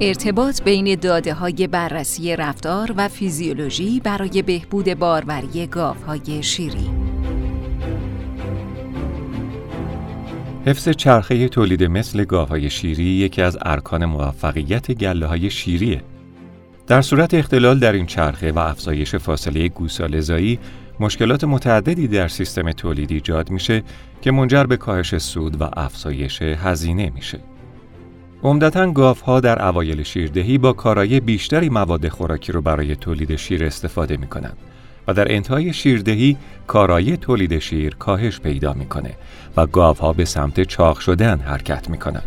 ارتباط بین داده های بررسی رفتار و فیزیولوژی برای بهبود باروری های شیری حفظ چرخه تولید مثل گاوهای شیری یکی از ارکان موفقیت گله های شیریه. در صورت اختلال در این چرخه و افزایش فاصله گوسالزایی مشکلات متعددی در سیستم تولیدی ایجاد میشه که منجر به کاهش سود و افزایش هزینه میشه. عمدتا گاوها در اوایل شیردهی با کارایی بیشتری مواد خوراکی رو برای تولید شیر استفاده می‌کنند و در انتهای شیردهی کارایی تولید شیر کاهش پیدا می‌کنه و گاوها به سمت چاق شدن حرکت می‌کنند.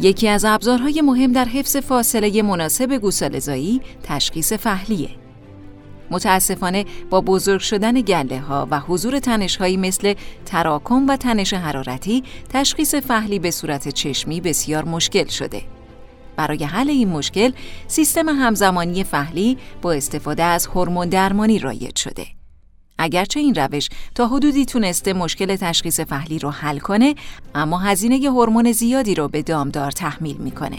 یکی از ابزارهای مهم در حفظ فاصله مناسب گوساله‌زایی تشخیص فهلیه. متاسفانه با بزرگ شدن گله ها و حضور تنش هایی مثل تراکم و تنش حرارتی تشخیص فهلی به صورت چشمی بسیار مشکل شده. برای حل این مشکل سیستم همزمانی فهلی با استفاده از هورمون درمانی رایج شده. اگرچه این روش تا حدودی تونسته مشکل تشخیص فهلی رو حل کنه اما هزینه هورمون زیادی رو به دامدار تحمیل می‌کنه.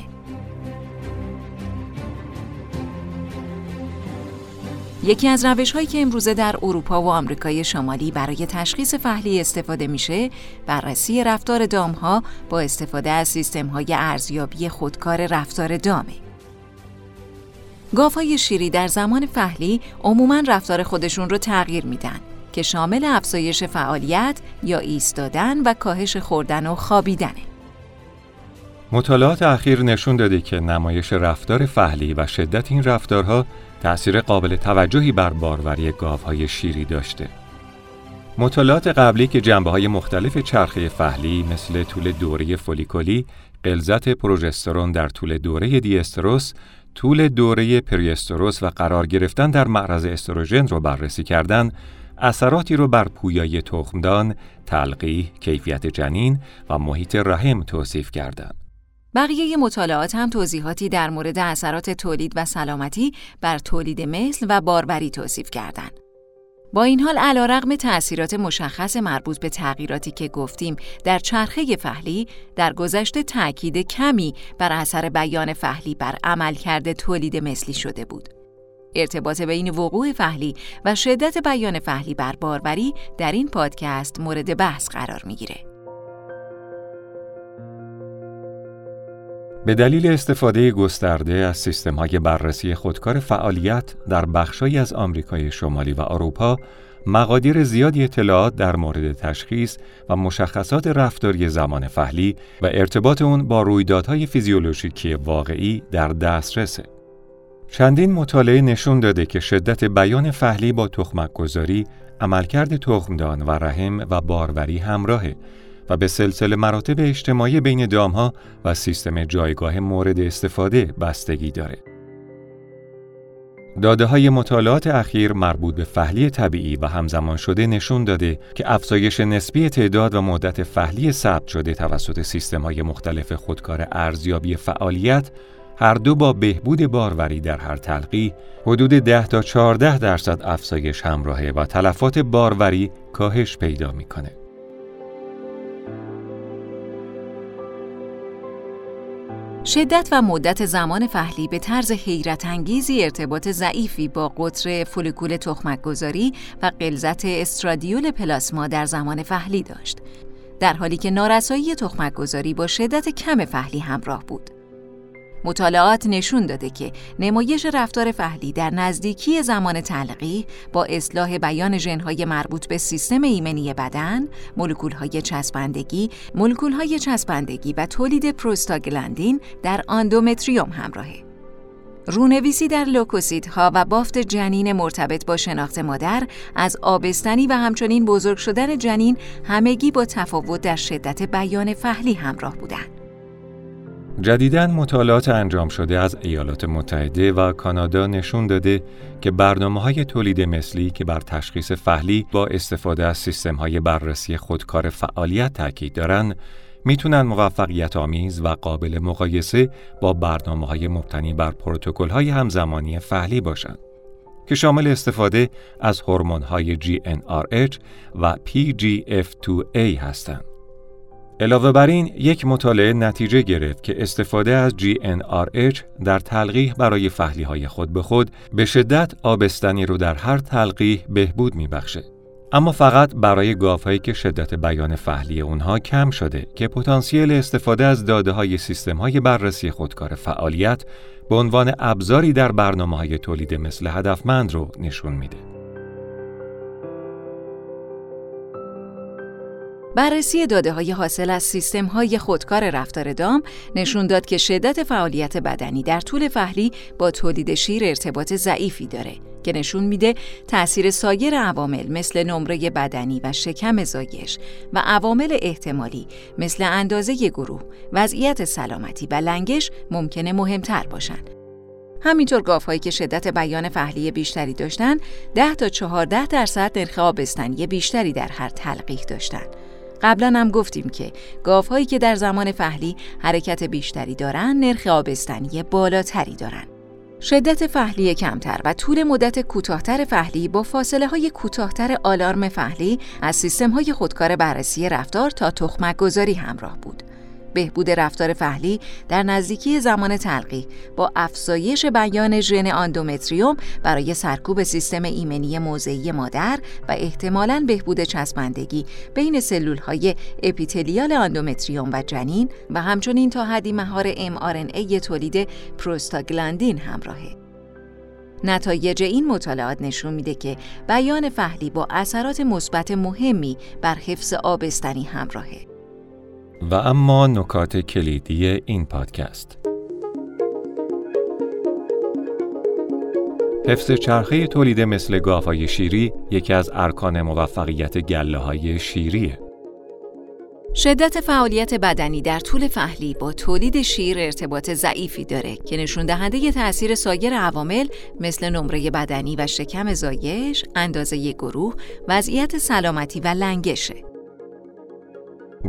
یکی از روش هایی که امروزه در اروپا و آمریکای شمالی برای تشخیص فهلی استفاده میشه بررسی رفتار دام ها با استفاده از سیستم های ارزیابی خودکار رفتار دامه. های شیری در زمان فهلی عموما رفتار خودشون رو تغییر میدن که شامل افزایش فعالیت یا ایستادن و کاهش خوردن و خوابیدنه. مطالعات اخیر نشون داده که نمایش رفتار فهلی و شدت این رفتارها تأثیر قابل توجهی بر باروری گاوهای شیری داشته. مطالعات قبلی که جنبه های مختلف چرخه فهلی مثل طول دوره فولیکولی، غلظت پروژسترون در طول دوره دیستروس، طول دوره پریستروس و قرار گرفتن در معرض استروژن رو بررسی کردند، اثراتی رو بر پویای تخمدان، تلقیح، کیفیت جنین و محیط رحم توصیف کردند. بقیه مطالعات هم توضیحاتی در مورد اثرات تولید و سلامتی بر تولید مثل و باروری توصیف کردند. با این حال علا رقم تأثیرات مشخص مربوط به تغییراتی که گفتیم در چرخه فهلی در گذشته تأکید کمی بر اثر بیان فهلی بر عملکرد تولید مثلی شده بود. ارتباط بین وقوع فهلی و شدت بیان فهلی بر باروری در این پادکست مورد بحث قرار می‌گیره. به دلیل استفاده گسترده از سیستم‌های بررسی خودکار فعالیت در بخشهایی از آمریکای شمالی و اروپا، مقادیر زیادی اطلاعات در مورد تشخیص و مشخصات رفتاری زمان فهلی و ارتباط اون با رویدادهای فیزیولوژیکی واقعی در دسترسه. چندین مطالعه نشون داده که شدت بیان فهلی با تخمک گذاری، عملکرد تخمدان و رحم و باروری همراهه و به سلسله مراتب اجتماعی بین دامها و سیستم جایگاه مورد استفاده بستگی داره. داده های مطالعات اخیر مربوط به فهلی طبیعی و همزمان شده نشون داده که افزایش نسبی تعداد و مدت فهلی ثبت شده توسط سیستم های مختلف خودکار ارزیابی فعالیت هر دو با بهبود باروری در هر تلقی حدود 10 تا 14 درصد افزایش همراهه و تلفات باروری کاهش پیدا می‌کنه. شدت و مدت زمان فهلی به طرز حیرت انگیزی ارتباط ضعیفی با قطر فولیکول تخمک گذاری و غلظت استرادیول پلاسما در زمان فهلی داشت در حالی که نارسایی تخمک گذاری با شدت کم فهلی همراه بود. مطالعات نشون داده که نمایش رفتار فهلی در نزدیکی زمان تلقی با اصلاح بیان ژنهای مربوط به سیستم ایمنی بدن، مولکولهای چسبندگی، مولکولهای چسبندگی و تولید پروستاگلاندین در آندومتریوم همراهه. رونویسی در ها و بافت جنین مرتبط با شناخت مادر از آبستنی و همچنین بزرگ شدن جنین همگی با تفاوت در شدت بیان فهلی همراه بودند. جدیداً مطالعات انجام شده از ایالات متحده و کانادا نشون داده که برنامه های تولید مثلی که بر تشخیص فهلی با استفاده از سیستم های بررسی خودکار فعالیت تاکید دارند می‌تونن موفقیت آمیز و قابل مقایسه با برنامه های مبتنی بر پروتکل های همزمانی فهلی باشند که شامل استفاده از هورمون های GnRH و PGF2A هستند. علاوه بر این یک مطالعه نتیجه گرفت که استفاده از GNRH در تلقیح برای فحلی های خود به خود به شدت آبستنی رو در هر تلقیح بهبود میبخشه. اما فقط برای گاوهایی که شدت بیان فحلی اونها کم شده که پتانسیل استفاده از داده های سیستم های بررسی خودکار فعالیت به عنوان ابزاری در برنامه های تولید مثل هدفمند رو نشون میده. بررسی داده های حاصل از سیستم های خودکار رفتار دام نشون داد که شدت فعالیت بدنی در طول فحلی با تولید شیر ارتباط ضعیفی داره که نشون میده تأثیر سایر عوامل مثل نمره بدنی و شکم زایش و عوامل احتمالی مثل اندازه گروه، وضعیت سلامتی و لنگش ممکنه مهمتر باشن. همینطور گاوهایی که شدت بیان فحلی بیشتری داشتن 10 تا 14 درصد نرخ آبستنی بیشتری در هر تلقیح داشتن. قبلا هم گفتیم که گاوهایی که در زمان فحلی حرکت بیشتری دارن نرخ آبستنی بالاتری دارن. شدت فحلی کمتر و طول مدت کوتاهتر فحلی با فاصله های کوتاهتر آلارم فحلی از سیستم های خودکار بررسی رفتار تا تخمک گذاری همراه بود. بهبود رفتار فحلی در نزدیکی زمان تلقیح با افزایش بیان ژن آندومتریوم برای سرکوب سیستم ایمنی موضعی مادر و احتمالاً بهبود چسبندگی بین سلول های اپیتلیال آندومتریوم و جنین و همچنین تا حدی مهار mRNA تولید پروستاگلاندین همراهه. نتایج این مطالعات نشون میده که بیان فحلی با اثرات مثبت مهمی بر حفظ آبستنی همراهه. و اما نکات کلیدی این پادکست حفظ چرخه تولید مثل گاوهای شیری یکی از ارکان موفقیت گله های شیریه. شدت فعالیت بدنی در طول فحلی با تولید شیر ارتباط ضعیفی داره که نشون دهنده تاثیر سایر عوامل مثل نمره بدنی و شکم زایش، اندازه گروه، وضعیت سلامتی و لنگشه.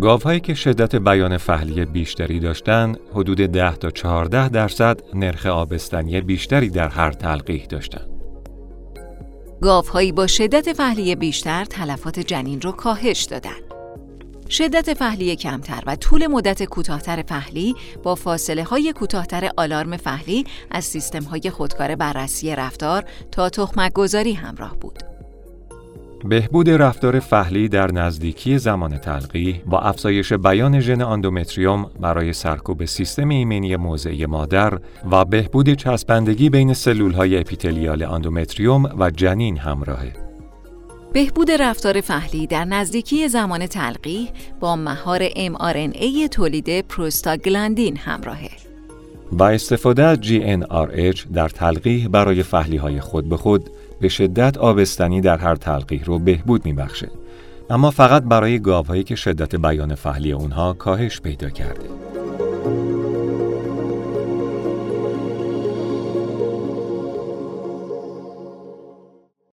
گاوهایی که شدت بیان فحلی بیشتری داشتند، حدود 10 تا 14 درصد نرخ آبستنی بیشتری در هر تلقیح داشتند. گاوهایی با شدت فحلی بیشتر تلفات جنین رو کاهش دادند. شدت فحلی کمتر و طول مدت کوتاهتر فحلی با فاصله های کوتاهتر آلارم فحلی از سیستم های خودکار بررسی رفتار تا تخمک گذاری همراه بود. بهبود رفتار فحلی در نزدیکی زمان تلقیح با افزایش بیان ژن آندومتریوم برای سرکوب سیستم ایمنی موضعی مادر و بهبود چسبندگی بین سلولهای اپیتلیال آندومتریوم و جنین همراهه. بهبود رفتار فحلی در نزدیکی زمان تلقیح با مهار mRNA تولید پروستاگلاندین همراهه. با استفاده از GnRH در تلقیح برای فحلی های خود به خود به شدت آبستنی در هر تلقیح رو بهبود میبخشه. اما فقط برای گاوهایی که شدت بیان فحلی اونها کاهش پیدا کرده.